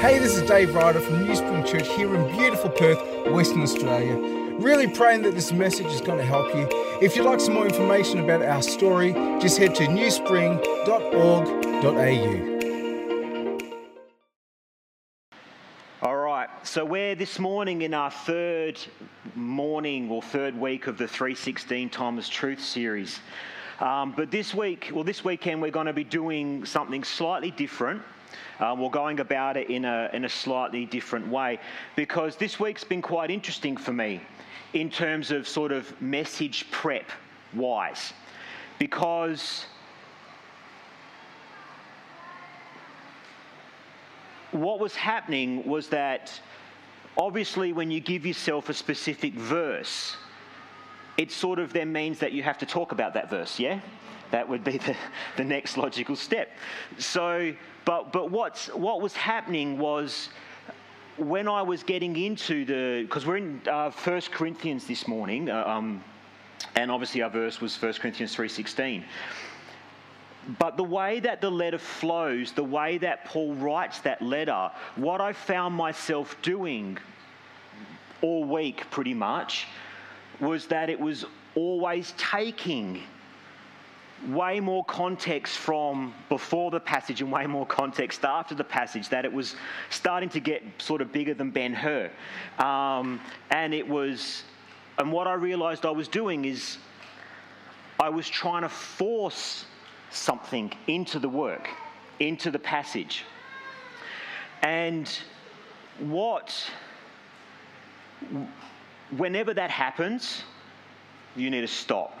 Hey, this is Dave Ryder from New Spring Church here in beautiful Perth, Western Australia. Really praying that this message is going to help you. If you'd like some more information about our story, just head to newspring.org.au. All right, so we're this morning in our third morning or third week of the 316 Timeless Truth series. Um, but this week, well, this weekend, we're going to be doing something slightly different. Um, we're going about it in a, in a slightly different way because this week's been quite interesting for me in terms of sort of message prep wise. Because what was happening was that obviously, when you give yourself a specific verse, it sort of then means that you have to talk about that verse, yeah? That would be the, the next logical step. So, but, but what's, what was happening was when I was getting into the, because we're in uh, 1 Corinthians this morning, uh, um, and obviously our verse was 1 Corinthians 3.16. But the way that the letter flows, the way that Paul writes that letter, what I found myself doing all week pretty much was that it was always taking way more context from before the passage and way more context after the passage that it was starting to get sort of bigger than Ben Hur. Um, and it was, and what I realized I was doing is I was trying to force something into the work, into the passage. And what, whenever that happens, you need to stop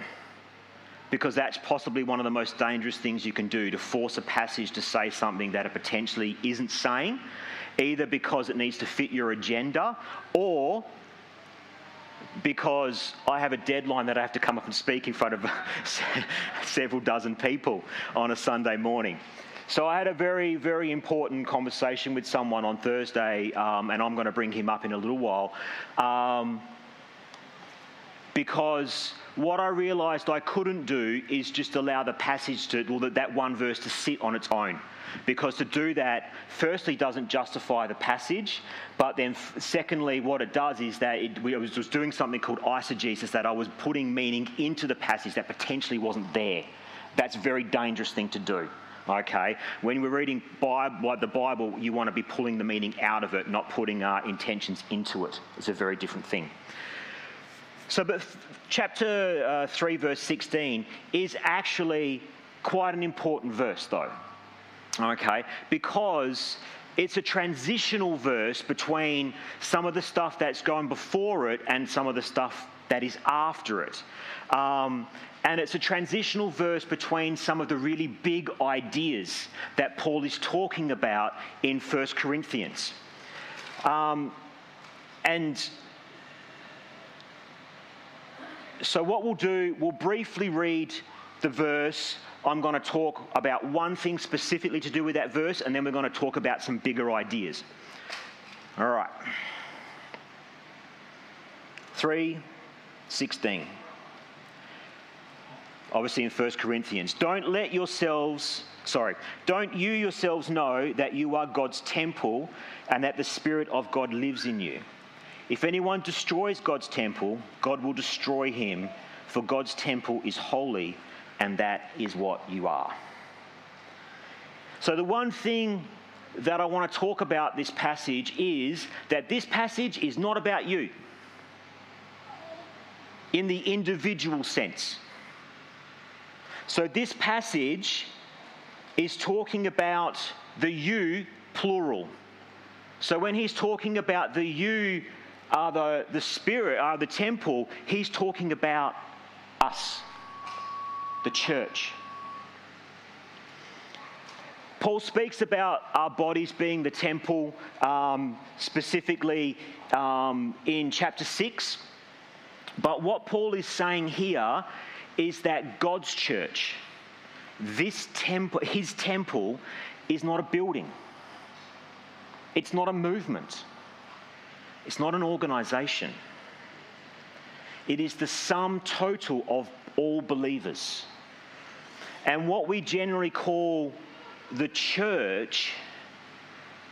because that's possibly one of the most dangerous things you can do to force a passage to say something that it potentially isn't saying, either because it needs to fit your agenda or because I have a deadline that I have to come up and speak in front of several dozen people on a Sunday morning. So I had a very, very important conversation with someone on Thursday, um, and I'm going to bring him up in a little while. Um, because what I realized I couldn't do is just allow the passage to, well, that one verse to sit on its own. Because to do that, firstly, doesn't justify the passage, but then, secondly, what it does is that it, was just doing something called eisegesis, that I was putting meaning into the passage that potentially wasn't there. That's a very dangerous thing to do. Okay, when we're reading Bible, the Bible, you want to be pulling the meaning out of it, not putting our intentions into it. It's a very different thing. So, but chapter uh, 3, verse 16 is actually quite an important verse, though. Okay? Because it's a transitional verse between some of the stuff that's going before it and some of the stuff that is after it. Um, and it's a transitional verse between some of the really big ideas that Paul is talking about in 1 Corinthians. Um, and so, what we'll do, we'll briefly read the verse. I'm going to talk about one thing specifically to do with that verse, and then we're going to talk about some bigger ideas. All right. 3:16. Obviously in 1 Corinthians. Don't let yourselves, sorry, don't you yourselves know that you are God's temple and that the Spirit of God lives in you? If anyone destroys God's temple, God will destroy him, for God's temple is holy, and that is what you are. So, the one thing that I want to talk about this passage is that this passage is not about you in the individual sense. So, this passage is talking about the you plural. So, when he's talking about the you are the, the spirit, are the temple, he's talking about us, the church. Paul speaks about our bodies being the temple, um, specifically um, in chapter 6. But what Paul is saying here is that God's church, this temple, his temple, is not a building, it's not a movement. It's not an organization, it is the sum total of all believers. And what we generally call the church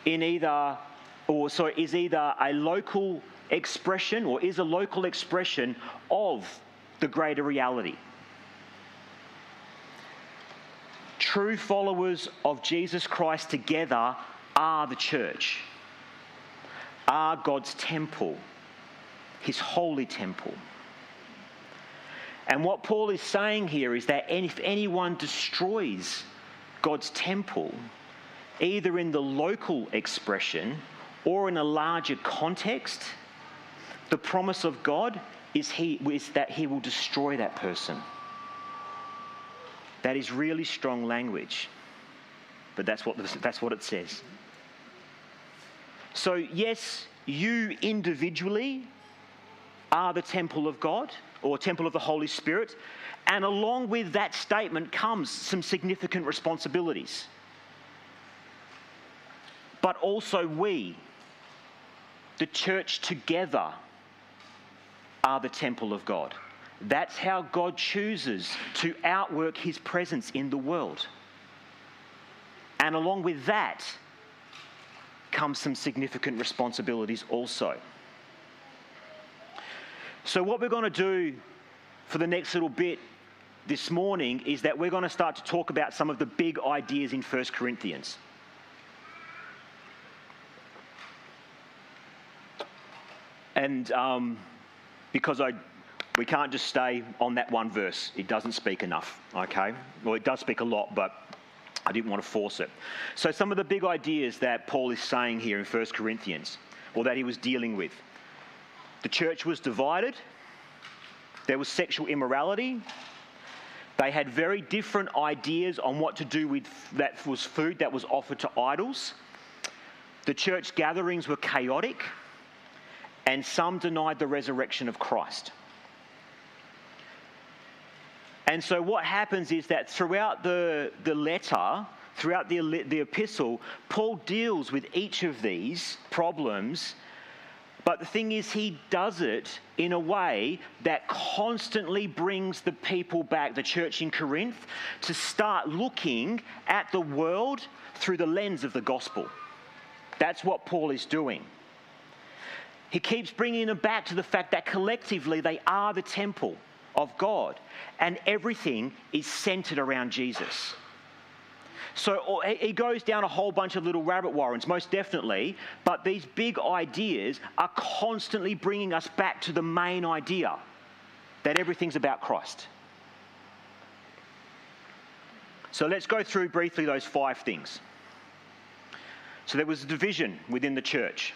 in either, or sorry, is either a local expression or is a local expression of the greater reality. True followers of Jesus Christ together are the church, are God's temple, his holy temple. And what Paul is saying here is that if anyone destroys God's temple, either in the local expression or in a larger context, the promise of God is, he, is that He will destroy that person. That is really strong language, but that's what, that's what it says. So, yes, you individually are the temple of God or temple of the Holy Spirit. And along with that statement comes some significant responsibilities. But also, we, the church together, are the temple of God. That's how God chooses to outwork his presence in the world. And along with that comes some significant responsibilities also. So, what we're going to do for the next little bit this morning is that we're going to start to talk about some of the big ideas in 1 Corinthians. And um, because I, we can't just stay on that one verse, it doesn't speak enough, okay? Well, it does speak a lot, but I didn't want to force it. So, some of the big ideas that Paul is saying here in 1 Corinthians, or that he was dealing with. The church was divided, there was sexual immorality. They had very different ideas on what to do with that was food that was offered to idols. The church gatherings were chaotic, and some denied the resurrection of Christ. And so, what happens is that throughout the, the letter, throughout the, the epistle, Paul deals with each of these problems but the thing is, he does it in a way that constantly brings the people back, the church in Corinth, to start looking at the world through the lens of the gospel. That's what Paul is doing. He keeps bringing them back to the fact that collectively they are the temple of God and everything is centered around Jesus. So oh, he goes down a whole bunch of little rabbit warrens, most definitely, but these big ideas are constantly bringing us back to the main idea that everything's about Christ. So let's go through briefly those five things. So there was a division within the church.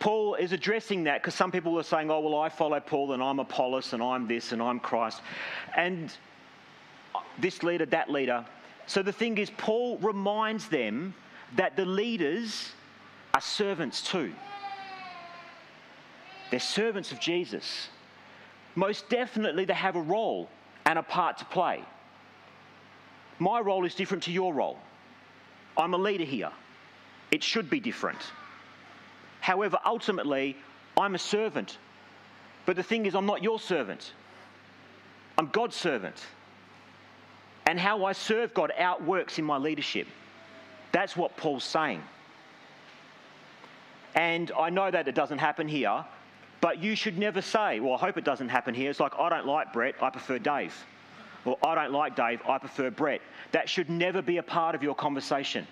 Paul is addressing that because some people are saying, oh, well, I follow Paul and I'm Apollos and I'm this and I'm Christ. And this leader, that leader. So the thing is, Paul reminds them that the leaders are servants too. They're servants of Jesus. Most definitely, they have a role and a part to play. My role is different to your role. I'm a leader here. It should be different. However, ultimately, I'm a servant. But the thing is, I'm not your servant, I'm God's servant and how I serve God outworks in my leadership. That's what Paul's saying. And I know that it doesn't happen here, but you should never say, well, I hope it doesn't happen here. It's like, I don't like Brett, I prefer Dave. Or I don't like Dave, I prefer Brett. That should never be a part of your conversation.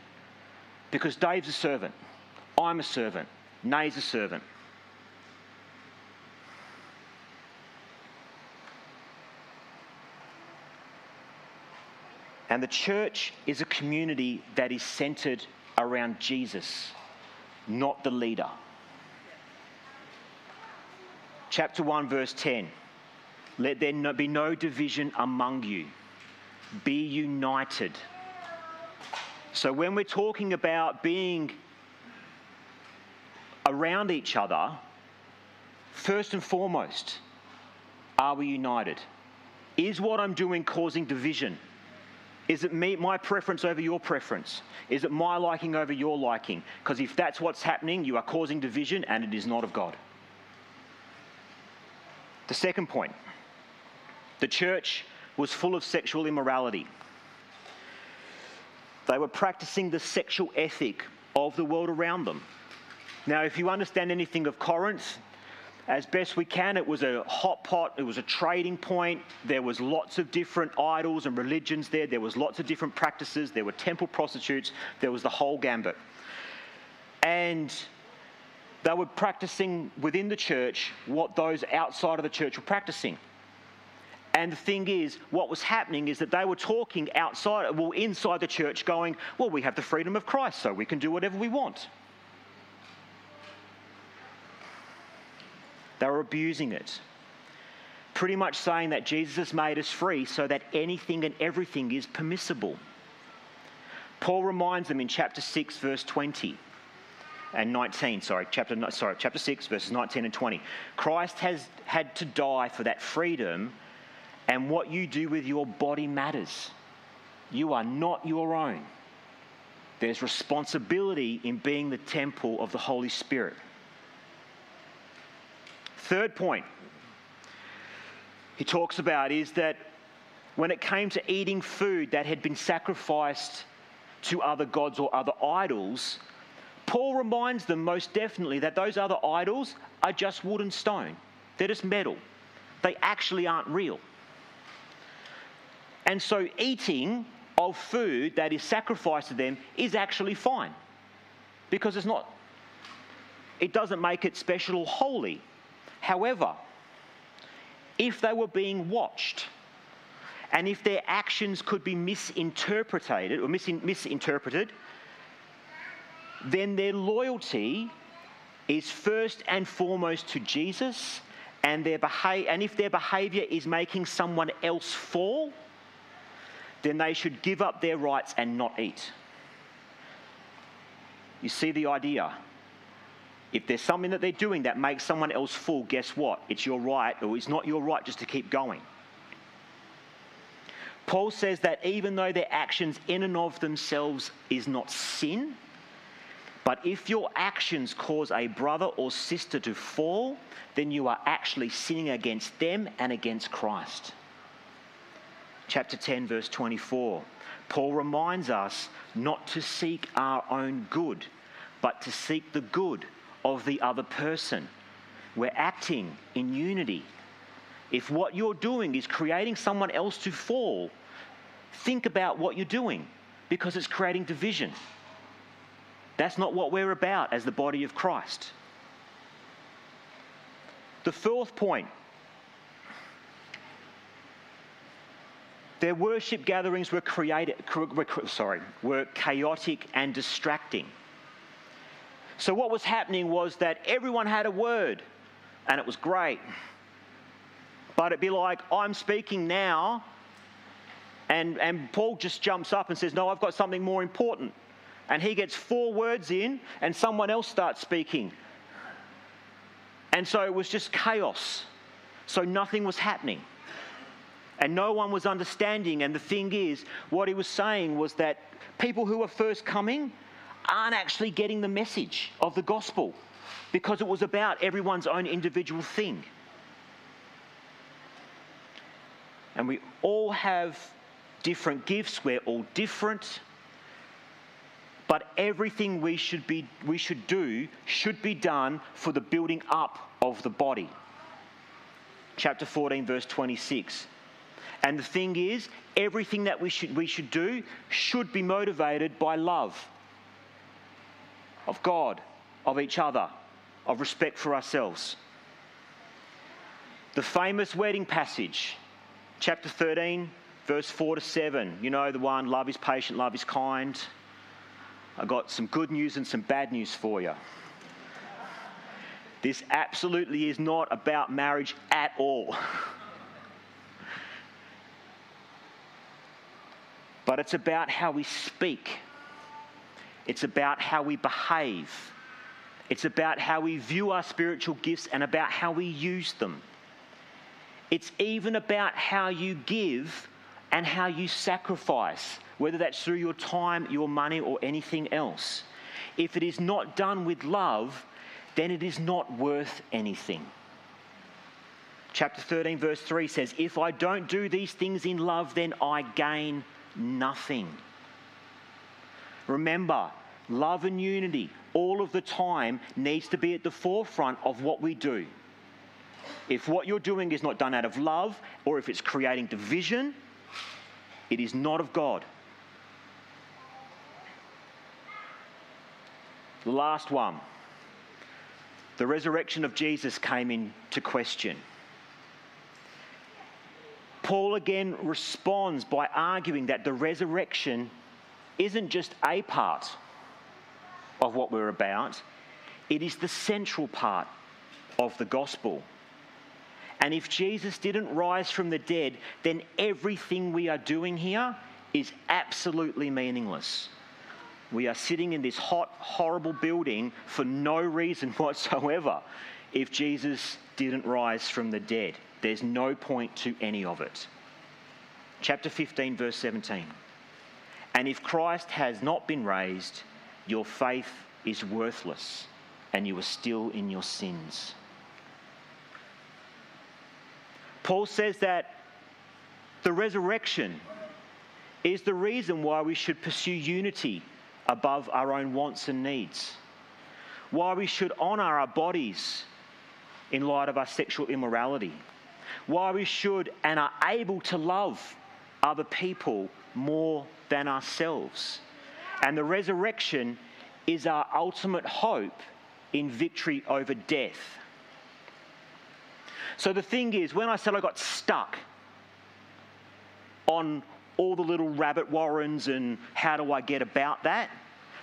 Because Dave's a servant, I'm a servant, Nay's a servant. And the church is a community that is centered around Jesus, not the leader. Chapter 1, verse 10 Let there be no division among you, be united. So, when we're talking about being around each other, first and foremost, are we united? Is what I'm doing causing division? Is it me, my preference over your preference? Is it my liking over your liking? Because if that's what's happening, you are causing division and it is not of God. The second point the church was full of sexual immorality. They were practicing the sexual ethic of the world around them. Now, if you understand anything of Corinth, as best we can, it was a hot pot, it was a trading point. There was lots of different idols and religions there. There was lots of different practices. There were temple prostitutes. There was the whole gambit. And they were practicing within the church what those outside of the church were practicing. And the thing is, what was happening is that they were talking outside, well, inside the church, going, well, we have the freedom of Christ, so we can do whatever we want. They were abusing it. Pretty much saying that Jesus has made us free so that anything and everything is permissible. Paul reminds them in chapter 6, verse 20 and 19, sorry, chapter, sorry, chapter 6, verses 19 and 20. Christ has had to die for that freedom and what you do with your body matters. You are not your own. There's responsibility in being the temple of the Holy Spirit. Third point he talks about is that when it came to eating food that had been sacrificed to other gods or other idols, Paul reminds them most definitely that those other idols are just wood and stone. They're just metal. They actually aren't real. And so eating of food that is sacrificed to them is actually fine because it's not, it doesn't make it special or holy. However, if they were being watched and if their actions could be misinterpreted or mis- misinterpreted, then their loyalty is first and foremost to Jesus, and, their beha- and if their behavior is making someone else fall, then they should give up their rights and not eat. You see the idea? If there's something that they're doing that makes someone else fall, guess what? It's your right, or it's not your right just to keep going. Paul says that even though their actions in and of themselves is not sin, but if your actions cause a brother or sister to fall, then you are actually sinning against them and against Christ chapter 10, verse 24. Paul reminds us not to seek our own good, but to seek the good of the other person. We're acting in unity. If what you're doing is creating someone else to fall, think about what you're doing because it's creating division. That's not what we're about as the body of Christ. The fourth point Their worship gatherings were created, sorry, were chaotic and distracting. So what was happening was that everyone had a word, and it was great. But it'd be like, I'm speaking now, and, and Paul just jumps up and says, No, I've got something more important. And he gets four words in, and someone else starts speaking. And so it was just chaos. So nothing was happening and no one was understanding. And the thing is, what he was saying was that people who were first coming aren't actually getting the message of the gospel because it was about everyone's own individual thing. And we all have different gifts, we're all different. But everything we should, be, we should do should be done for the building up of the body. Chapter 14, verse 26. And the thing is, everything that we should, we should do should be motivated by love of God, of each other, of respect for ourselves. The famous wedding passage, chapter 13, verse 4 to 7. You know the one love is patient, love is kind. I've got some good news and some bad news for you. This absolutely is not about marriage at all. but it's about how we speak. It's about how we behave. It's about how we view our spiritual gifts and about how we use them. It's even about how you give and how you sacrifice, whether that's through your time, your money, or anything else. If it is not done with love, then it is not worth anything. Chapter 13, verse 3 says, If I don't do these things in love, then I gain nothing. Remember, love and unity all of the time needs to be at the forefront of what we do. If what you're doing is not done out of love or if it's creating division, it is not of God. The last one. The resurrection of Jesus came into question. Paul again responds by arguing that the resurrection isn't just a part of what we're about, it is the central part of the gospel. And if Jesus didn't rise from the dead, then everything we are doing here is absolutely meaningless. We are sitting in this hot, horrible building for no reason whatsoever if Jesus didn't rise from the dead. There's no point to any of it. Chapter 15, verse 17. And if Christ has not been raised, your faith is worthless and you are still in your sins. Paul says that the resurrection is the reason why we should pursue unity above our own wants and needs, why we should honour our bodies in light of our sexual immorality, why we should and are able to love other people more than ourselves. And the resurrection is our ultimate hope in victory over death. So the thing is, when I said I got stuck on all the little rabbit warrens and how do I get about that,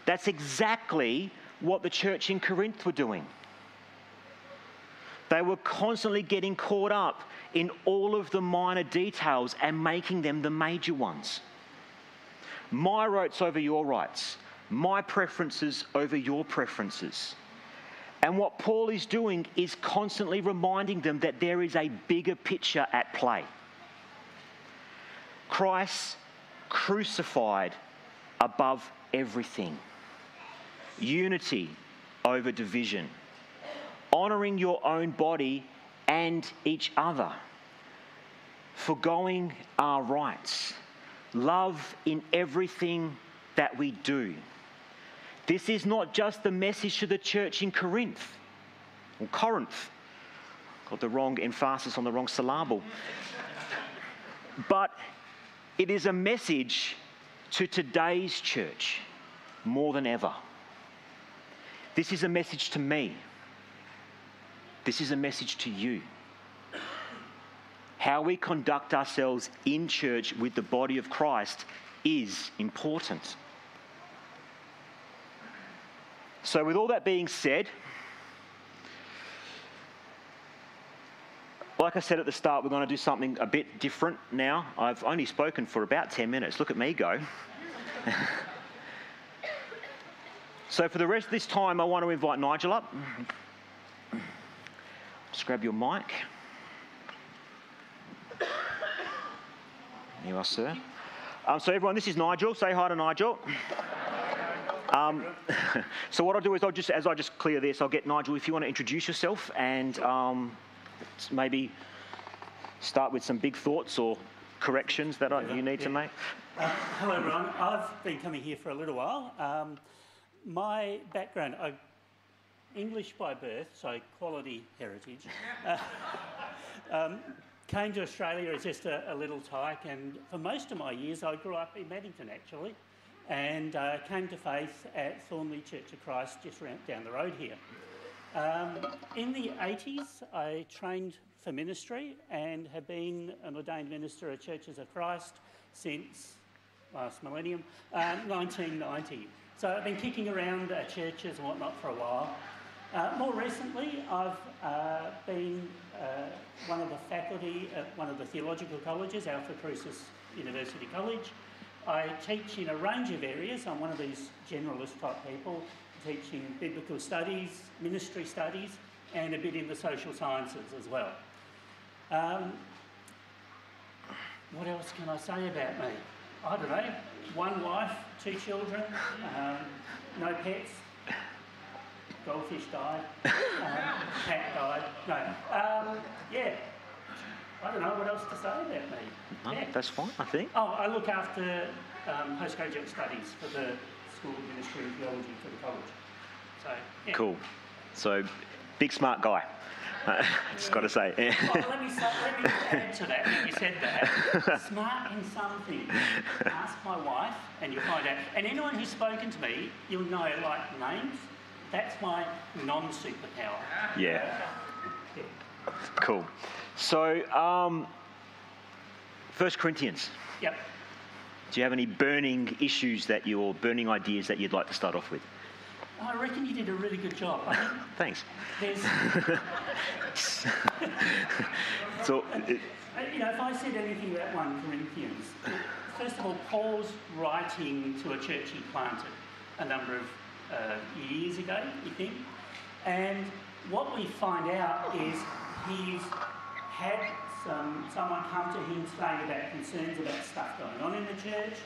that's exactly what the church in Corinth were doing. They were constantly getting caught up in all of the minor details and making them the major ones. My rights over your rights, my preferences over your preferences. And what Paul is doing is constantly reminding them that there is a bigger picture at play. Christ crucified above everything, unity over division, honoring your own body and each other, forgoing our rights, love in everything that we do. This is not just the message to the church in Corinth or Corinth. Got the wrong emphasis on the wrong syllable. But it is a message to today's church more than ever. This is a message to me. This is a message to you. How we conduct ourselves in church with the body of Christ is important. So, with all that being said, like I said at the start, we're going to do something a bit different now. I've only spoken for about 10 minutes. Look at me go. so, for the rest of this time, I want to invite Nigel up. Just grab your mic. You are, sir. Um, so, everyone, this is Nigel. Say hi to Nigel. Um, so what I'll do is I'll just, as I just clear this, I'll get Nigel, if you want to introduce yourself and um, maybe start with some big thoughts or corrections that I, you need yeah. to make. Uh, hello, everyone. I've been coming here for a little while. Um, my background, I, English by birth, so quality heritage. Uh, um, came to Australia as just a, a, little tyke, and for most of my years, I grew up in Maddington actually and uh, came to faith at Thornlie Church of Christ just around down the road here. Um, in the 80s, I trained for ministry and have been an ordained minister at Churches of Christ since last millennium, um, 1990. So I've been kicking around uh, churches and whatnot for a while. Uh, more recently, I've uh, been one of the faculty at one of the theological colleges, Alpha Crucis University College, I teach in a range of areas. I'm one of these generalist type people, teaching biblical studies, ministry studies, and a bit in the social sciences as well. Um, what else can I say about me? I don't know. One wife, two children, um, no pets. Goldfish died. Um, cat died. No. Um, yeah, I don't know what else to say about me. No, yeah. That's fine, I think. Oh, I look after um, postgraduate studies for the School of Ministry and Theology for the college. So, yeah. Cool. So, big smart guy. Uh, just got to say. Well, let me, let me add to that. when You said that. Smart in some things. Ask my wife, and you'll find out. And anyone who's spoken to me, you'll know like names. That's my non-superpower. yeah. Yeah. Cool. So, um, First Corinthians. Yep. Do you have any burning issues that you or burning ideas that you'd like to start off with? I reckon you did a really good job. Thanks. So, uh, Uh, You know, if I said anything about 1 Corinthians, first of all, Paul's writing to a church he planted a number of uh, years ago, you think. And what we find out is he's had some, someone come to him saying about concerns about stuff going on in the church.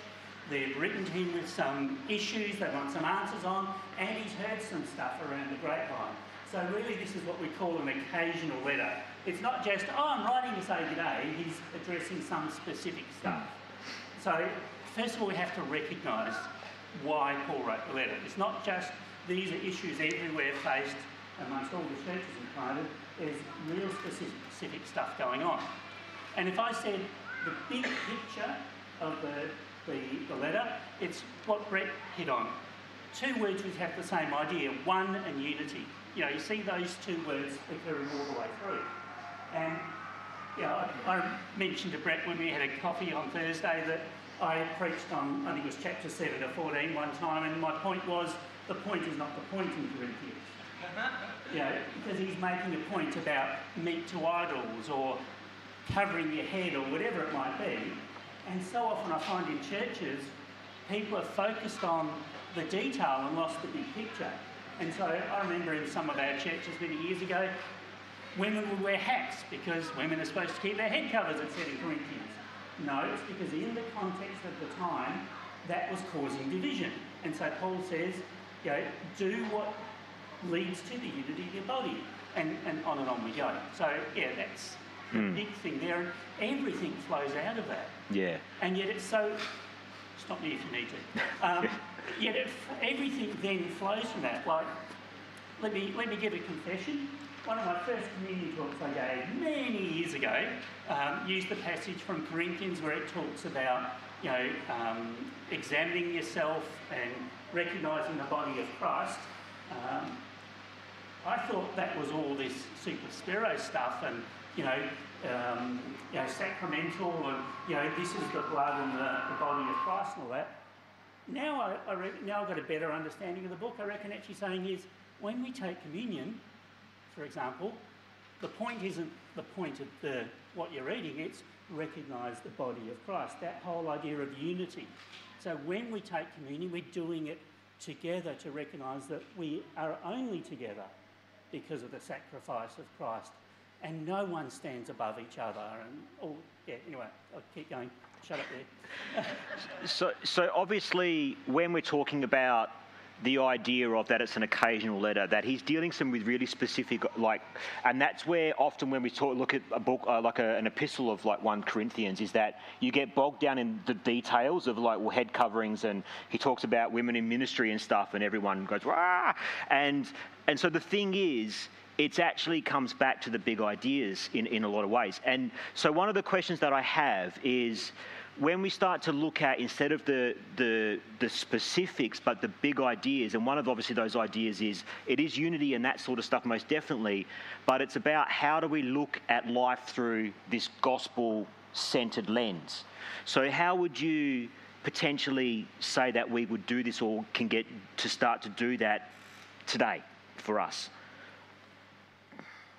They've written to him with some issues they want some answers on, and he's heard some stuff around the grapevine. So really, this is what we call an occasional letter. It's not just, oh, I'm writing to say today. He's addressing some specific stuff. So first of all, we have to recognise why Paul wrote the letter. It's not just these are issues everywhere faced amongst all the churches in planted. There's real specific, stuff going on. And if I said the big picture of the, the, the letter, it's what Brett hit on. Two words which have the same idea, one and unity. You know, you see those two words occurring all the way through. And yeah, I, I mentioned to Brett when we had a coffee on Thursday that I preached on, I think it was chapter 7 to 14 one time, and my point was the point is not the point in Corinthians. You know, because he's making a point about meat to idols or covering your head or whatever it might be. And so often I find in churches, people are focused on the detail and lost the big picture. And so I remember in some of our churches many years ago, women would wear hats because women are supposed to keep their head covers, it said in Corinthians. No, it's because in the context of the time, that was causing division. And so Paul says, you know, do what leads to the unity of your body. And, and on and on we go. So, yeah, that's the big thing there. And everything flows out of that. yeah. And yet it's so. Stop me if you need to. Um, yet it, everything then flows from that. Like, let me let me give a confession. One of my first communion talks I gave many years ago um, used the passage from Corinthians where it talks about you know um, examining yourself and recognising the body of Christ. Um, I thought that was all this super spiro stuff and, you know, um, you know, sacramental and, you know, this is the blood and the, the body of Christ and all that. Now, I, I re- now I've got a better understanding of the book. I reckon actually saying is when we take communion, for example, the point isn't the point of the, what you're eating, it's recognise the body of Christ, that whole idea of unity. So when we take communion, we're doing it together to recognise that we are only together because of the sacrifice of Christ. And no one stands above each other. And all, yeah, anyway, I'll keep going. Shut up there. So, so obviously, when we're talking about the idea of that it's an occasional letter, that he's dealing some with really specific, like, and that's where often when we talk, look at a book uh, like a, an epistle of like one Corinthians, is that you get bogged down in the details of like well, head coverings, and he talks about women in ministry and stuff, and everyone goes ah, and and so the thing is. It actually comes back to the big ideas in, in a lot of ways. And so, one of the questions that I have is when we start to look at instead of the, the, the specifics but the big ideas and one of obviously those ideas is it is unity and that sort of stuff most definitely but it's about how do we look at life through this gospel centered lens? So how would you potentially say that we would do this or can get to start to do that today for us?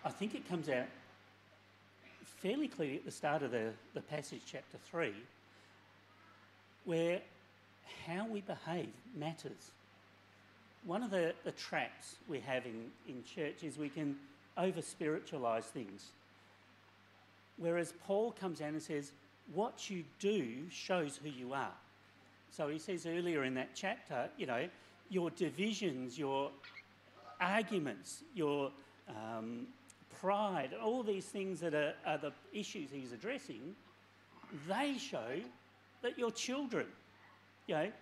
I think it comes out fairly clearly at the start of the, the passage, chapter 3, where how we behave matters. One of the, the traps we have in, in church is we can over spiritualize things. Whereas Paul comes down and says, what you do shows who you are. So he says earlier in that chapter, you know, your divisions, your arguments, your um, pride, all these things that are, are the issues he's addressing, they show that you're children. You know,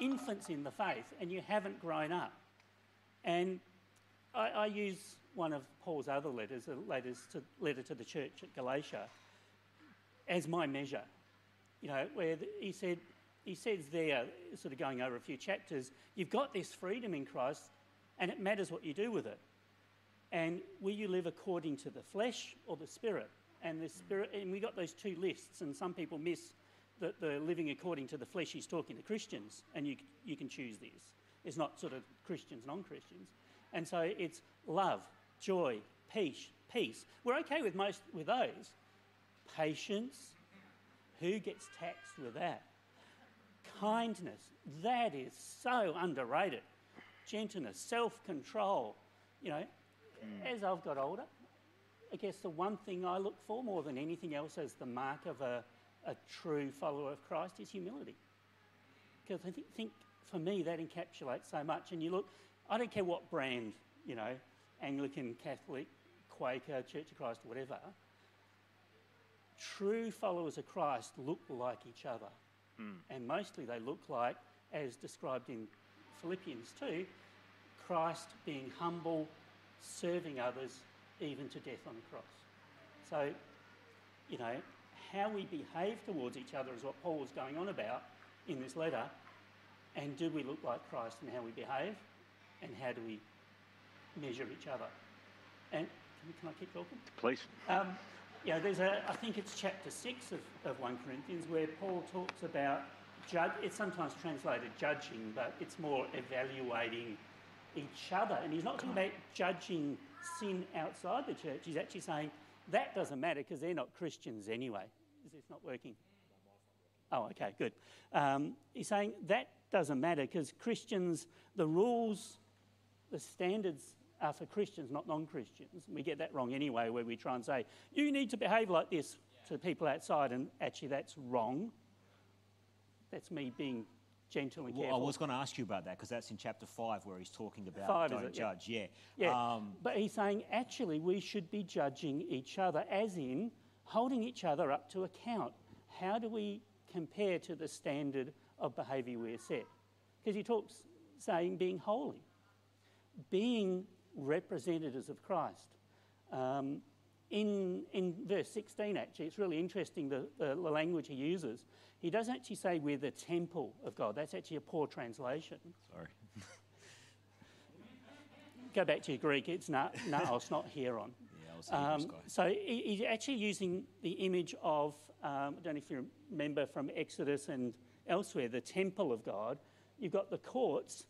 infants in the faith and you haven't grown up. And I, I use one of Paul's other letters, a letters to, letter to the church at Galatia, as my measure. You know, where he said, he says there, sort of going over a few chapters, you've got this freedom in Christ, and it matters what you do with it. And will you live according to the flesh or the spirit? And the spirit, and we got those two lists, and some people miss that the living according to the flesh. He's talking to Christians, and you you can choose this. It's not sort of Christians, non-Christians, and so it's love, joy, peace, peace. We're okay with most with those. Patience. Who gets taxed with that? Kindness. That is so underrated. Gentleness, self-control. You know, mm. as I've got older, I guess the one thing I look for more than anything else as the mark of a, a true follower of Christ is humility. Because I think, think for me that encapsulates so much. And you look, I don't care what brand, you know, Anglican, Catholic, Quaker, Church of Christ, whatever. True followers of Christ look like each other. Mm. And mostly they look like, as described in Philippians 2, Christ being humble, serving others, even to death on the cross. So, you know, how we behave towards each other is what Paul was going on about in this letter. And do we look like Christ in how we behave? And how do we measure each other? And can, I keep talking? Please. Um, yeah, there's a, I think it's chapter 6 of, of 1 Corinthians where Paul talks about, judge, it's sometimes translated judging, but it's more evaluating each other. And he's not talking about judging sin outside the church. He's actually saying that doesn't matter because they're not Christians anyway. Is this not working? Oh, okay, good. Um, he's saying that doesn't matter because Christians, the rules, the standards are for Christians, not non Christians. We get that wrong anyway, where we try and say, you need to behave like this to people outside, and actually that's wrong. That's me being gentle and careful. Well, I was going to ask you about that because that's in chapter 5 where he's talking about five, don't judge. Yeah. Yeah. yeah. Um, but he's saying actually we should be judging each other, as in holding each other up to account. How do we compare to the standard of behaviour we're set? Because he talks saying being holy, being representatives of Christ. Um, in, in verse 16, actually, it's really interesting the, the, language he uses. He doesn't actually say we're the temple of God. That's actually a poor translation. Sorry. Go back to your Greek. It's not naos, not um, so he, he's actually using the image of, um, I don't know if you remember from Exodus and elsewhere, the temple of God. You've got the courts,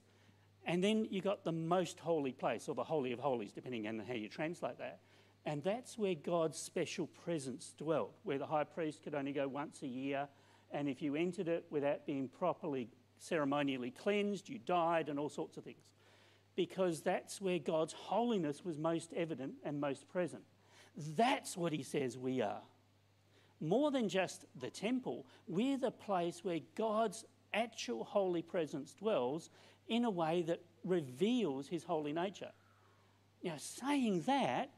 and then you've got the most holy place, or the Holy of Holies, depending on how you translate that. And that's where God's special presence dwelt, where the high priest could only go once a year and if you entered it without being properly ceremonially cleansed, you died, and all sorts of things. Because that's where God's holiness was most evident and most present. That's what he says we are. More than just the temple, we're the place where God's actual holy presence dwells in a way that reveals his holy nature. Now, saying that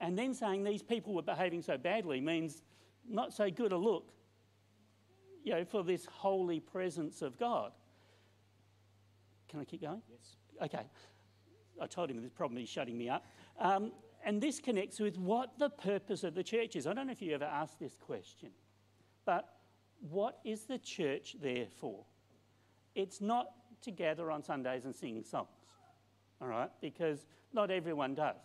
and then saying these people were behaving so badly means not so good a look you know, for this holy presence of God. Can I keep going? Yes. Okay. I told him this problem is shutting me up. Um, and this connects with what the purpose of the church is. I don't know if you ever asked this question, but what is the church there for? It's not to gather on Sundays and sing songs, all right? Because not everyone does.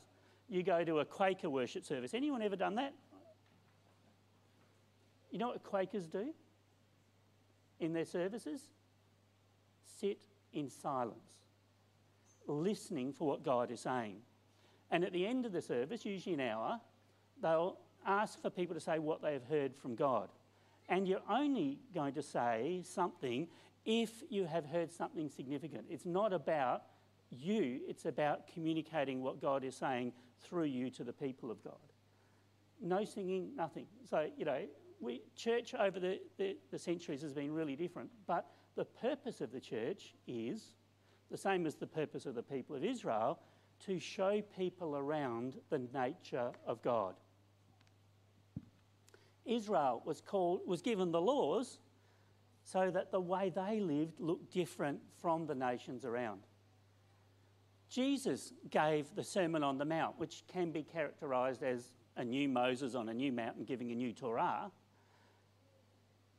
You go to a Quaker worship service. Anyone ever done that? You know what Quakers do? in their services? Sit in silence, listening for what God is saying. And at the end of the service, usually an hour, they'll ask for people to say what they have heard from God. And you're only going to say something if you have heard something significant. It's not about you, it's about communicating what God is saying through you to the people of God. No singing, nothing. So, you know, we, church over the, the, the centuries has been really different, but the purpose of the church is the same as the purpose of the people of Israel to show people around the nature of God. Israel was called was given the laws so that the way they lived looked different from the nations around. Jesus gave the Sermon on the Mount, which can be characterized as a new Moses on a new mountain giving a new Torah,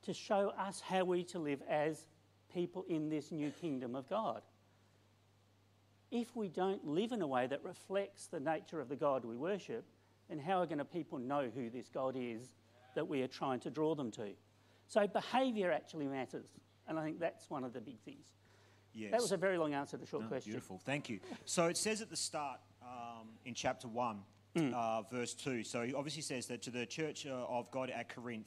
to show us how we to live as people in this new kingdom of God. If we don't live in a way that reflects the nature of the God we worship, then how are going to people know who this God is that we are trying to draw them to? So behaviour actually matters, and I think that's one of the big things. Yes. That was a very long answer to a short No, question. Beautiful, thank you. So it says at the start um, in chapter 1, Hmm. uh, verse 2. So he obviously says that to the church uh, of God at Corinth,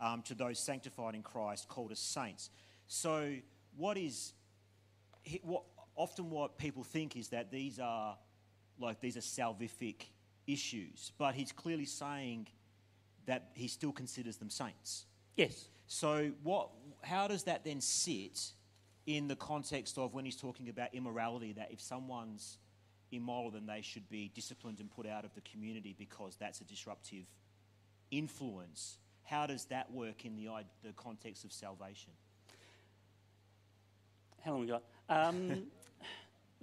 um, to those sanctified in Christ, called as saints. So, what is, he- what, often what people think is that these are like these are salvific issues, but he's clearly saying that he still considers them saints. Yes. So, what, how does that then sit in the context of when he's talking about immorality? That if someone's immoral, then they should be disciplined and put out of the community because that's a disruptive influence. How does that work in the, the context of salvation? How long we got? Um,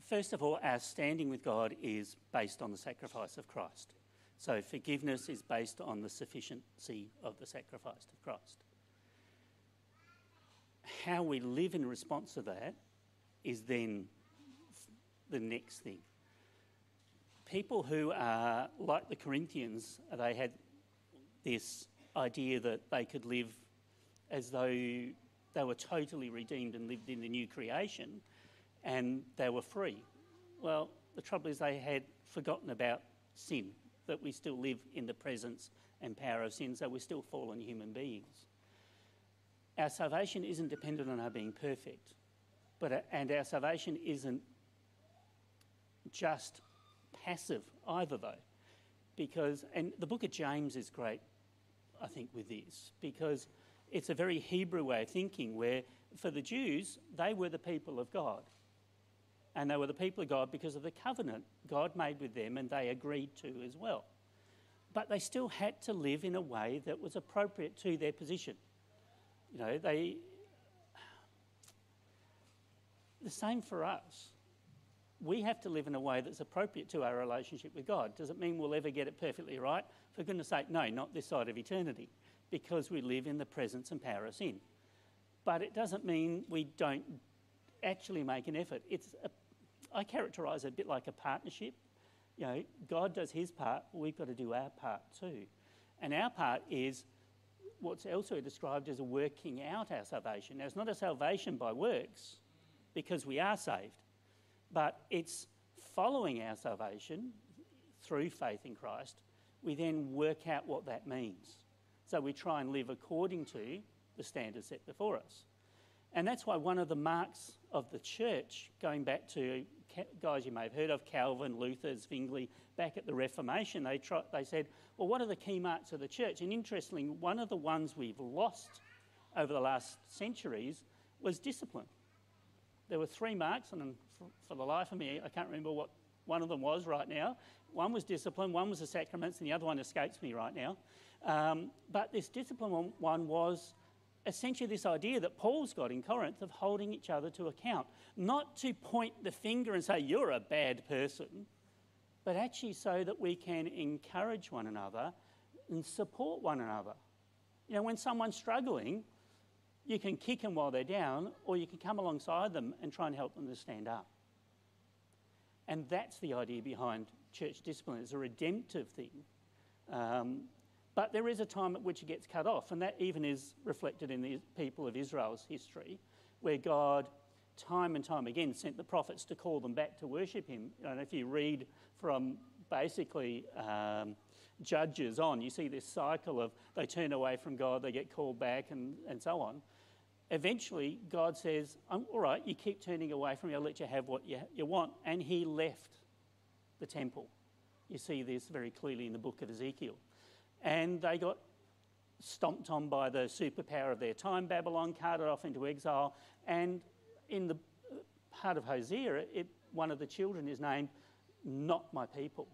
first of all, our standing with God is based on the sacrifice of Christ. So forgiveness is based on the sufficiency of the sacrifice of Christ. How we live in response to that is then the next thing. People who are like the Corinthians, they had this idea that they could live as though they were totally redeemed and lived in the new creation and they were free. Well, the trouble is they had forgotten about sin, that we still live in the presence and power of sin, so we're still fallen human beings. Our salvation isn't dependent on our being perfect, but uh, and our salvation isn't just passive either, though, because and the book of James is great I think, with this because it's a very Hebrew way of thinking where for the Jews, they were the people of God. And they were the people of God because of the covenant God made with them and they agreed to as well. But they still had to live in a way that was appropriate to their position. You know, they. The same for us. We have to live in a way that's appropriate to our relationship with God. Does it mean we'll ever get it perfectly right? For goodness sake, no, not this side of eternity, because we live in the presence and power of sin. But it doesn't mean we don't actually make an effort. It's a, I characterise it a bit like a partnership. You know, God does his part, we've got to do our part too. And our part is what's also described as working out our salvation. Now, it's not a salvation by works, because we are saved, but it's following our salvation through faith in Christ. We then work out what that means. So we try and live according to the standards set before us. And that's why one of the marks of the church, going back to guys you may have heard of, Calvin, Luther, Zwingli, back at the Reformation, they, try, they said, well, what are the key marks of the church? And interestingly, one of the ones we've lost over the last centuries was discipline. There were three marks, and for, the life of me, I can't remember what one of them was right now. One was discipline, one was the sacraments, and the other one escapes me right now. Um, but this discipline one was essentially this idea that Paul's got in Corinth of holding each other to account, not to point the finger and say, you're a bad person, but actually so that we can encourage one another and support one another. You know, when someone's struggling, you can kick them while they're down, or you can come alongside them and try and help them to stand up. And that's the idea behind church discipline. It's a redemptive thing. Um, but there is a time at which it gets cut off, and that even is reflected in the people of Israel's history, where God, time and time again, sent the prophets to call them back to worship Him. And if you read from basically um, Judges on, you see this cycle of they turn away from God, they get called back, and, and so on. Eventually, God says, "I'm- All right, you keep turning away from me, I'll let you have what you, you want. And He left the temple. You see this very clearly in the book of Ezekiel. And they got stomped on by the superpower of their time, Babylon, carted off into exile. And in the part of Hosea, it, one of the children is named Not My People.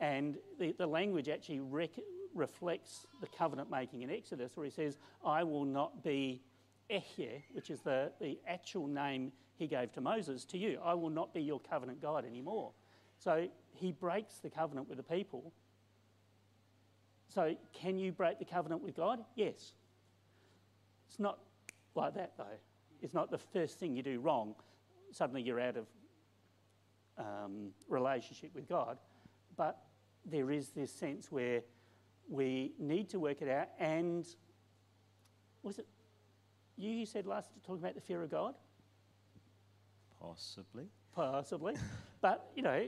And the, the language actually rec- reflects the covenant making in Exodus, where he says, I will not be Ehyeh, which is the, the actual name he gave to Moses, to you. I will not be your covenant God anymore. So he breaks the covenant with the people. So, can you break the covenant with God? Yes. It's not like that, though. It's not the first thing you do wrong, suddenly you're out of um, relationship with God. But there is this sense where we need to work it out. And was it you who said last to talking about the fear of God? Possibly. Possibly. but, you know,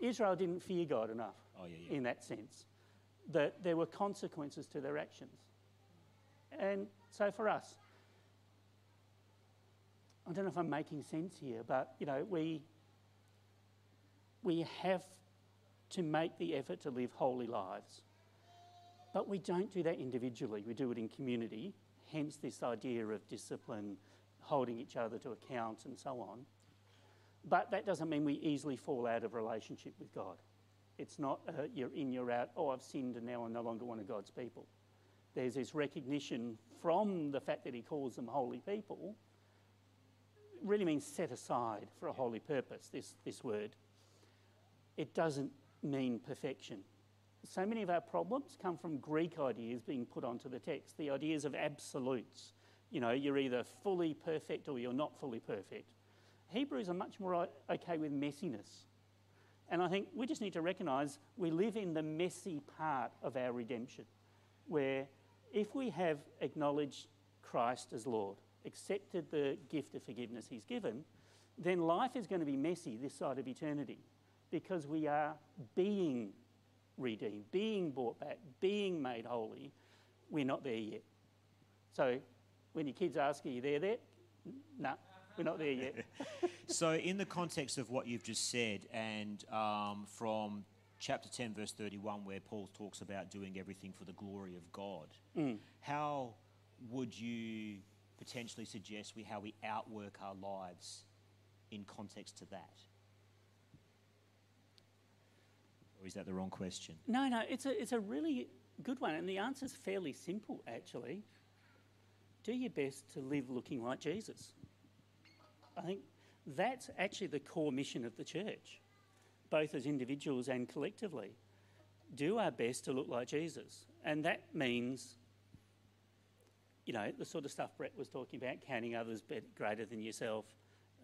Israel didn't fear God enough Oh, yeah, yeah. in that sense, that there were consequences to their actions. And so for us, I don't know if I'm making sense here, but, you know, we, we have to make the effort to live holy lives. But we don't do that individually, we do it in community, hence this idea of discipline, holding each other to account, and so on. But that doesn't mean we easily fall out of relationship with God. It's not uh, you're in, you're out, oh, I've sinned and now I'm no longer one of God's people. There's this recognition from the fact that He calls them holy people, it really means set aside for a holy purpose, this, this word. It doesn't mean perfection. So many of our problems come from Greek ideas being put onto the text, the ideas of absolutes. You know, you're either fully perfect or you're not fully perfect. Hebrews are much more okay with messiness. And I think we just need to recognize we live in the messy part of our redemption, where if we have acknowledged Christ as Lord, accepted the gift of forgiveness He's given, then life is going to be messy this side of eternity because we are being redeemed, being bought back, being made holy. We're not there yet. So when your kids ask, Are you there there? No, we're not there yet. So, in the context of what you've just said, and um, from chapter 10, verse 31, where Paul talks about doing everything for the glory of God, how would you potentially suggest we how we outwork our lives in context to that? Or is that the wrong question? No, no, it's a, it's a really good one. And the answer is fairly simple, actually. Do your best to live looking like Jesus. I think that's actually the core mission of the church, both as individuals and collectively. Do our best to look like Jesus. And that means, you know, the sort of stuff Brett was talking about, counting others greater than yourself,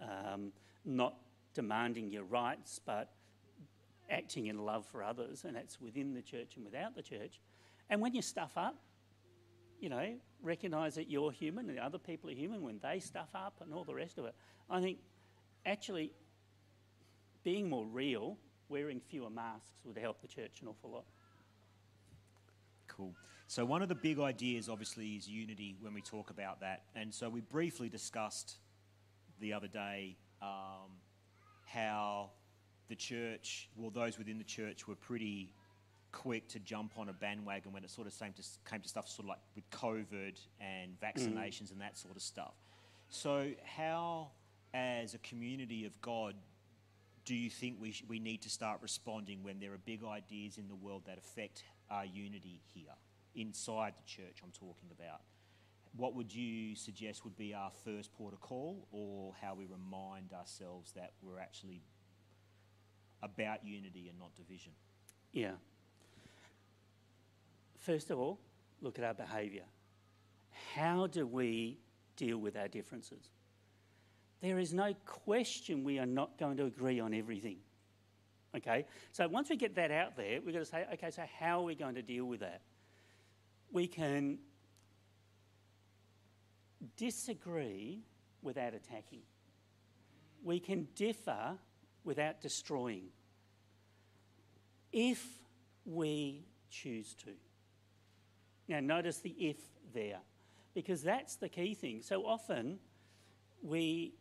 um, not demanding your rights, but acting in love for others, and that's within the church and without the church. And when you stuff up, you know, recognise that you're human and other people are human when they stuff up and all the rest of it. I think actually being more real, wearing fewer masks would help the church an awful lot. Cool. So, one of the big ideas, obviously, is unity when we talk about that. And so, we briefly discussed the other day um, how the church, well, those within the church were pretty quick to jump on a bandwagon when it sort of came to, came to stuff sort of like with COVID and mm. vaccinations and that sort of stuff. So, how, as a community of God, do you think we, sh- we need to start responding when there are big ideas in the world that affect our unity here, inside the church, I'm talking about? What would you suggest would be our first port of call, or how we remind ourselves that we're actually about unity and not division? Yeah. First of all, look at our behaviour. How do we deal with our differences? There is no question we are not going to agree on everything. Okay? So once we get that out there, we've got to say, okay, so how are we going to deal with that? We can disagree without attacking. We can differ without destroying. If we choose to. Now, notice the if there, because that's the key thing. So often we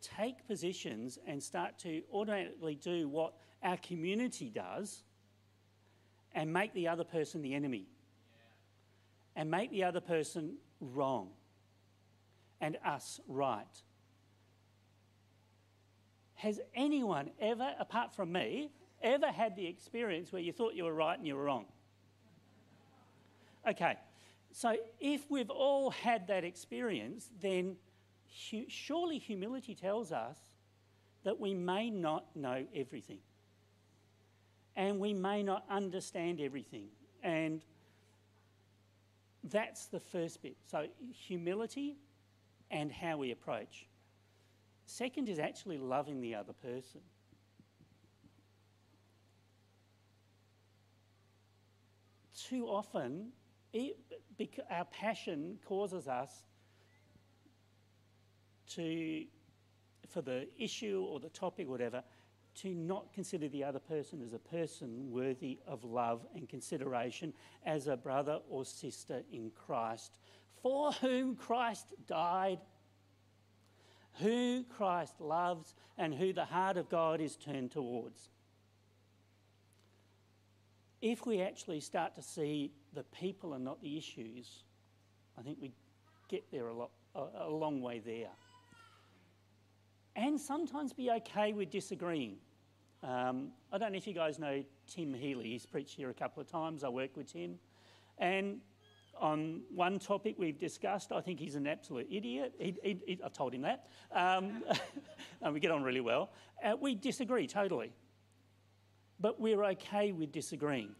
take positions and start to automatically do what our community does and make the other person the enemy and make the other person wrong and us right. Has anyone ever, apart from me, ever had the experience where you thought you were right and you were wrong? Okay, So, if we've all had that experience, then hu- surely humility tells us that we may not know everything. And we may not understand everything. And that's the first bit. So, humility and how we approach. Second is actually loving the other person. Too often, our passion causes us to, for the issue or the topic or whatever, to not consider the other person as a person worthy of love and consideration as a brother or sister in Christ, for whom Christ died, who Christ loves, and who the heart of God is turned towards. If we actually start to see the people are not the issues, I think we get there a, lot, a, a long way there and sometimes be okay with disagreeing. Um, I don't know if you guys know Tim Healy. He's preached here a couple of times. I work with Tim. And on one topic we've discussed, I think he's an absolute idiot. He, he, he, I told him that. Um, and we get on really well. Uh, we disagree totally. But we're okay with disagreeing.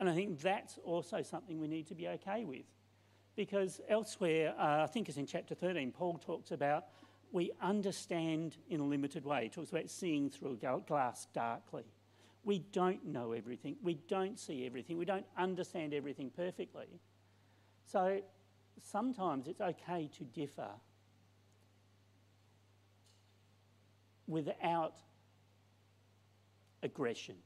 And I think that's also something we need to be okay with. Because elsewhere, uh, I think it's in chapter 13, Paul talks about we understand in a limited way. He talks about seeing through a glass darkly. We don't know everything. We don't see everything. We don't understand everything perfectly. So sometimes it's okay to differ without aggression,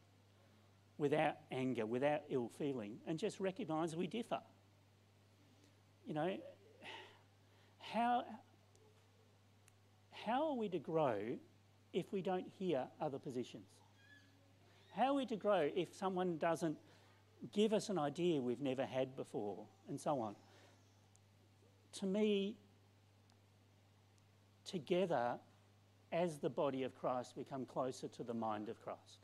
without anger, without ill feeling, and just recognise we differ. You know, how, how are we to grow if we don't hear other positions? How are we to grow if someone doesn't give us an idea we've never had before, and so on? To me, together, as the body of Christ, we come closer to the mind of Christ.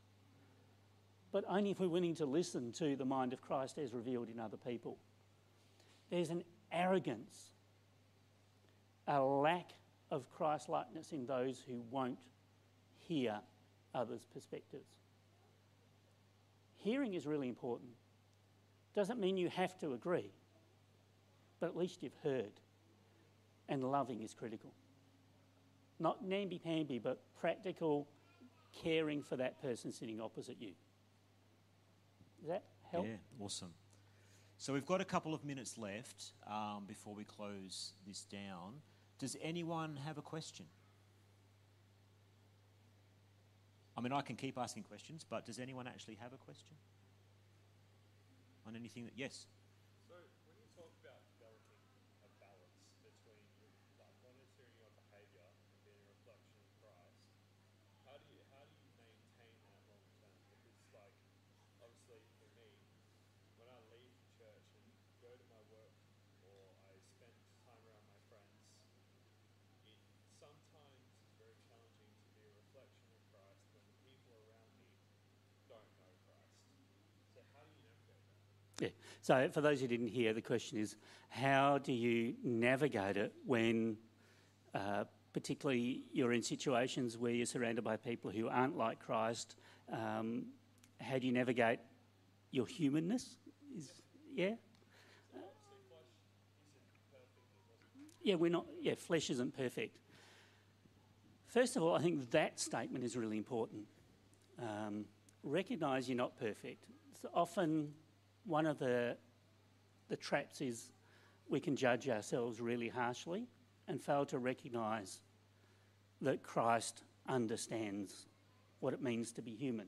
But only if we're willing to listen to the mind of Christ as revealed in other people. There's an arrogance, a lack of Christ likeness in those who won't hear others' perspectives. Hearing is really important. Doesn't mean you have to agree, but at least you've heard. And loving is critical. Not namby pamby, but practical caring for that person sitting opposite you. Does that help? Yeah, awesome. So we've got a couple of minutes left um, before we close this down. Does anyone have a question? I mean, I can keep asking questions, but does anyone actually have a question? On anything that, yes? So, when you talk about developing a balance between like monitoring your behaviour and being a reflection of Christ, how do you how do you maintain that long term? Because like obviously for me, when I leave church and go to my work or I spend time around my friends, it sometimes is very challenging to be a reflection of Christ when the people around me don't know Christ. So how do you navigate that? Yeah. So, for those who didn't hear, the question is how do you navigate it when, uh, particularly, you're in situations where you're surrounded by people who aren't like Christ? Um, how do you navigate your humanness? Is, yeah? Yeah, we're not, yeah, flesh isn't perfect. First of all, I think that statement is really important. Um, recognize you're not perfect. It's often one of the, the traps is we can judge ourselves really harshly and fail to recognize that Christ understands what it means to be human.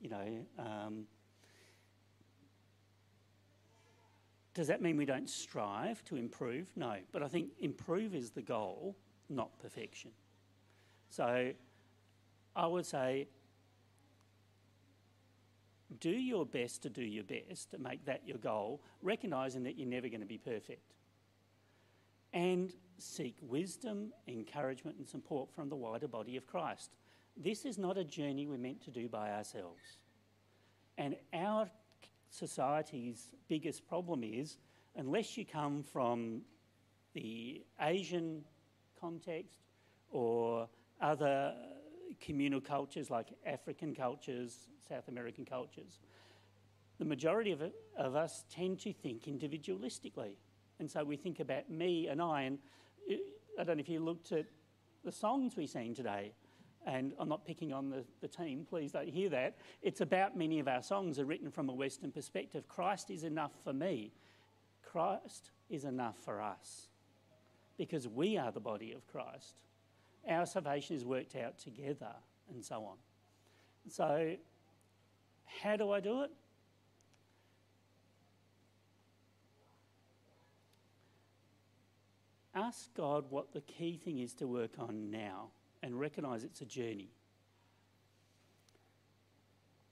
You know, um, does that mean we don't strive to improve? No, but I think improve is the goal, not perfection. So I would say do your best to do your best to make that your goal, recognizing that you're never going to be perfect. And seek wisdom, encouragement, and support from the wider body of Christ. This is not a journey we're meant to do by ourselves. And our society's biggest problem is unless you come from the Asian context or other communal cultures like African cultures, South American cultures, the majority of, it, of us tend to think individualistically. And so we think about me and I. And uh, I don't know if you looked at the songs we sang today, and I'm not picking on the, the team, please don't hear that. It's about many of our songs are written from a Western perspective. Christ is enough for me, Christ is enough for us because we are the body of Christ. Our salvation is worked out together, and so on. So, how do I do it? Ask God what the key thing is to work on now and recognize it's a journey.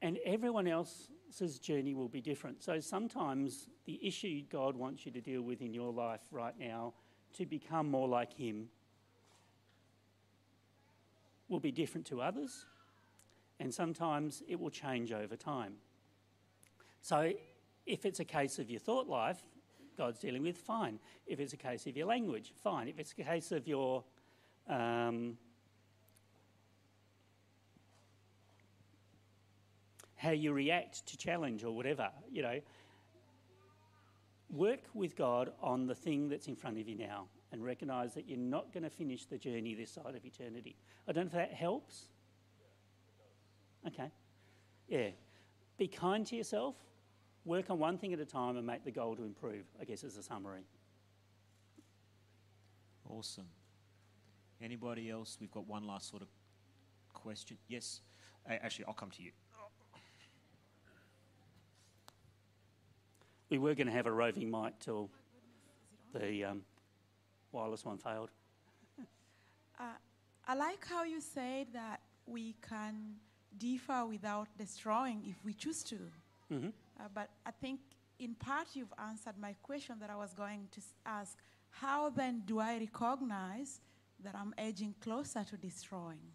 And everyone else's journey will be different. So sometimes the issue God wants you to deal with in your life right now to become more like Him will be different to others, and sometimes it will change over time. So, if it's a case of your thought life, God's dealing with, fine. If it's a case of your language, fine. If it's a case of your um, how you react to challenge or whatever, you know, work with God on the thing that's in front of you now and recognize that you're not going to finish the journey this side of eternity. I don't know if that helps. Okay. Yeah. Be kind to yourself. Work on one thing at a time and make the goal to improve, I guess, as a summary. Awesome. Anybody else? We've got one last sort of question. Yes. Actually, I'll come to you. We were going to have a roving mic till the um, wireless one failed. Uh, I like how you said that we can differ without destroying if we choose to. Mm-hmm. Uh, but I think in part you've answered my question that I was going to ask. How then do I recognize that I'm edging closer to destroying?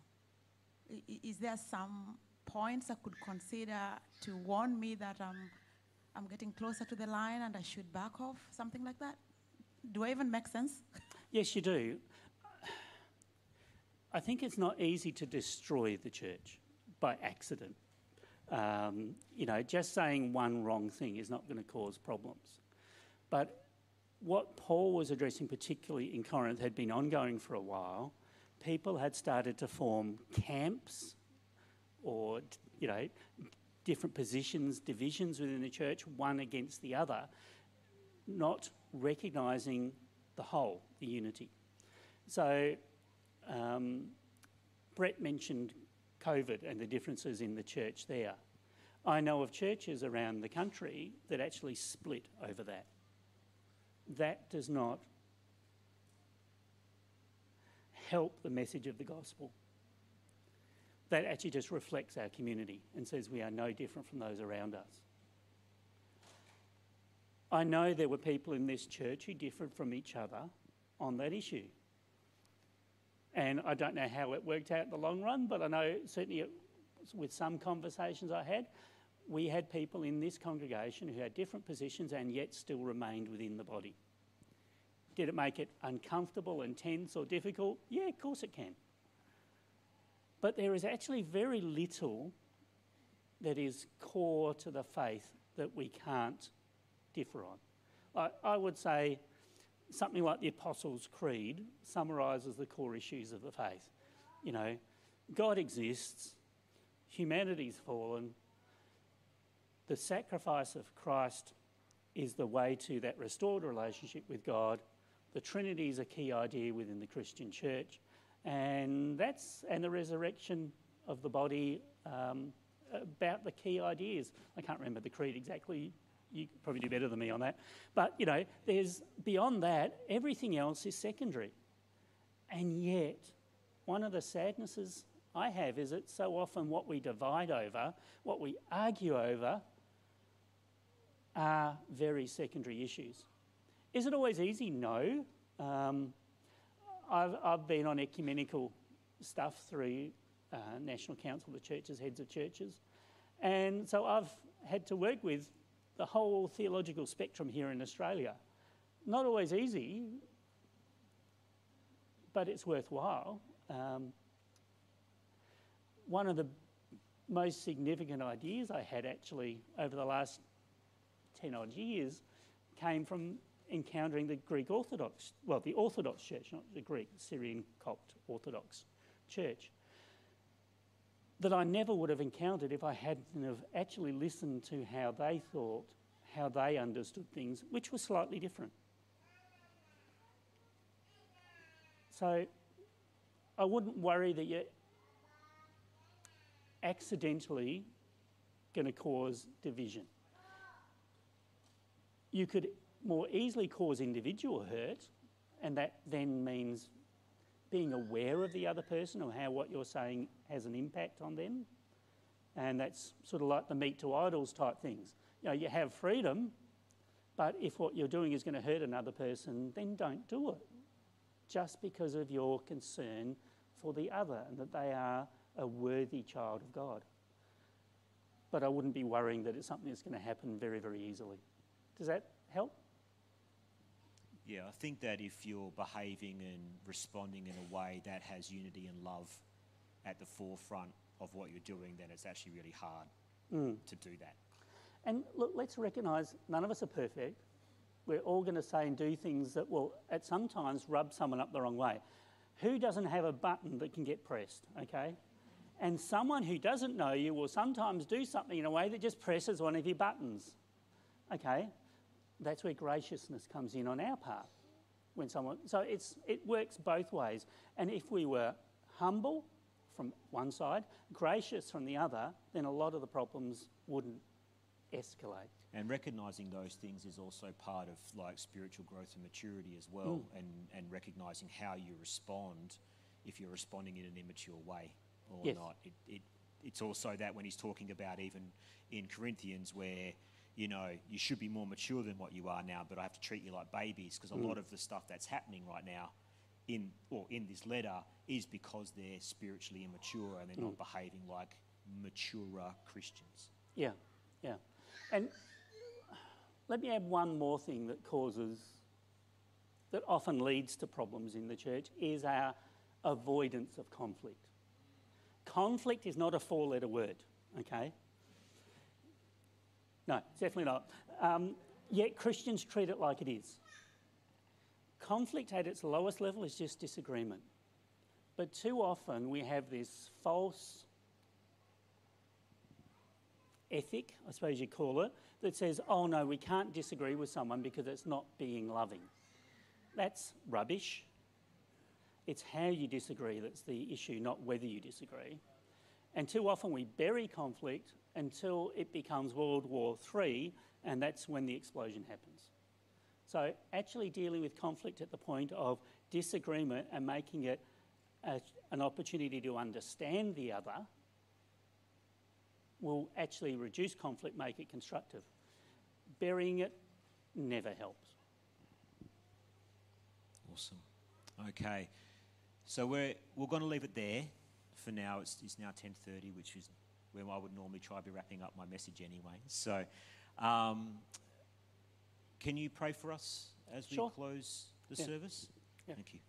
I, is there some points I could consider to warn me that I'm, I'm getting closer to the line and I should back off? Something like that? Do I even make sense? Yes, you do. I think it's not easy to destroy the church by accident. Um, you know, just saying one wrong thing is not going to cause problems. But what Paul was addressing, particularly in Corinth, had been ongoing for a while. People had started to form camps or, you know, different positions, divisions within the church, one against the other, not recognising the whole, the unity. So, um, Brett mentioned COVID and the differences in the church there. I know of churches around the country that actually split over that. That does not help the message of the gospel. That actually just reflects our community and says we are no different from those around us. I know there were people in this church who differed from each other on that issue. And I don't know how it worked out in the long run, but I know certainly with some conversations I had, we had people in this congregation who had different positions and yet still remained within the body. Did it make it uncomfortable and tense or difficult? Yeah, of course it can. But there is actually very little that is core to the faith that we can't differ on. I, I would say something like the Apostles' Creed summarises the core issues of the faith. You know, God exists, humanity's fallen, the sacrifice of Christ is the way to that restored relationship with God. The Trinity is a key idea within the Christian church, and that's and the resurrection of the body um, about the key ideas. I can't remember the creed exactly you probably do better than me on that. But, you know, there's beyond that, everything else is secondary. And yet, one of the sadnesses I have is that so often what we divide over, what we argue over, are very secondary issues. Is it always easy? No. Um, I've, I've been on ecumenical stuff through uh, National Council of Churches, heads of churches. And so I've had to work with the whole theological spectrum here in Australia. not always easy, but it's worthwhile. Um, one of the most significant ideas I had actually over the last 10 odd years came from encountering the Greek Orthodox, well, the Orthodox Church, not the Greek, Syrian Copt Orthodox Church, that I never would have encountered if I hadn't have actually listened to how they thought, how they understood things, which was slightly different. So I wouldn't worry that you're accidentally going to cause division. You could more easily cause individual hurt, and that then means being aware of the other person or how what you're saying has an impact on them. And that's sort of like the meat to idols type things. You know, you have freedom, but if what you're doing is going to hurt another person, then don't do it. Just because of your concern for the other and that they are a worthy child of God. But I wouldn't be worrying that it's something that's going to happen very, very easily. Does that help? Yeah, I think that if you're behaving and responding in a way that has unity and love at the forefront of what you're doing, then it's actually really hard mm. to do that. And look, let's recognise none of us are perfect. We're all going to say and do things that will, at some times, rub someone up the wrong way. Who doesn't have a button that can get pressed, okay? And someone who doesn't know you will sometimes do something in a way that just presses one of your buttons, okay? That's where graciousness comes in on our part. When someone, so it's, it works both ways. And if we were humble from one side, gracious from the other, then a lot of the problems wouldn't escalate. And recognizing those things is also part of like spiritual growth and maturity as well, mm. and, and recognizing how you respond if you're responding in an immature way or Yes. not. It, it, it's also that when he's talking about even in Corinthians where you know you should be more mature than what you are now, but I have to treat you like babies because a mm. lot of the stuff that's happening right now in or in this letter is because they're spiritually immature and they're not mm. behaving like maturer Christians. Yeah, yeah. And let me add one more thing that causes, that often leads to problems in the church is our avoidance of conflict. Conflict is not a four letter word, okay? No, definitely not. Um, yet Christians treat it like it is. Conflict at its lowest level is just disagreement. But too often we have this false ethic, I suppose you call it, that says, oh no, we can't disagree with someone because it's not being loving. That's rubbish. It's how you disagree that's the issue, not whether you disagree. And too often we bury conflict until it becomes World War III, and that's when the explosion happens. So, actually dealing with conflict at the point of disagreement and making it a, an opportunity to understand the other will actually reduce conflict, make it constructive. Burying it never helps. Awesome. Okay, so we're we're going to leave it there for now. It's, it's now ten thirty, which is where I would normally try to be wrapping up my message anyway. So, um, can you pray for us as we Sure. close the Yeah. service? Yeah. Thank you.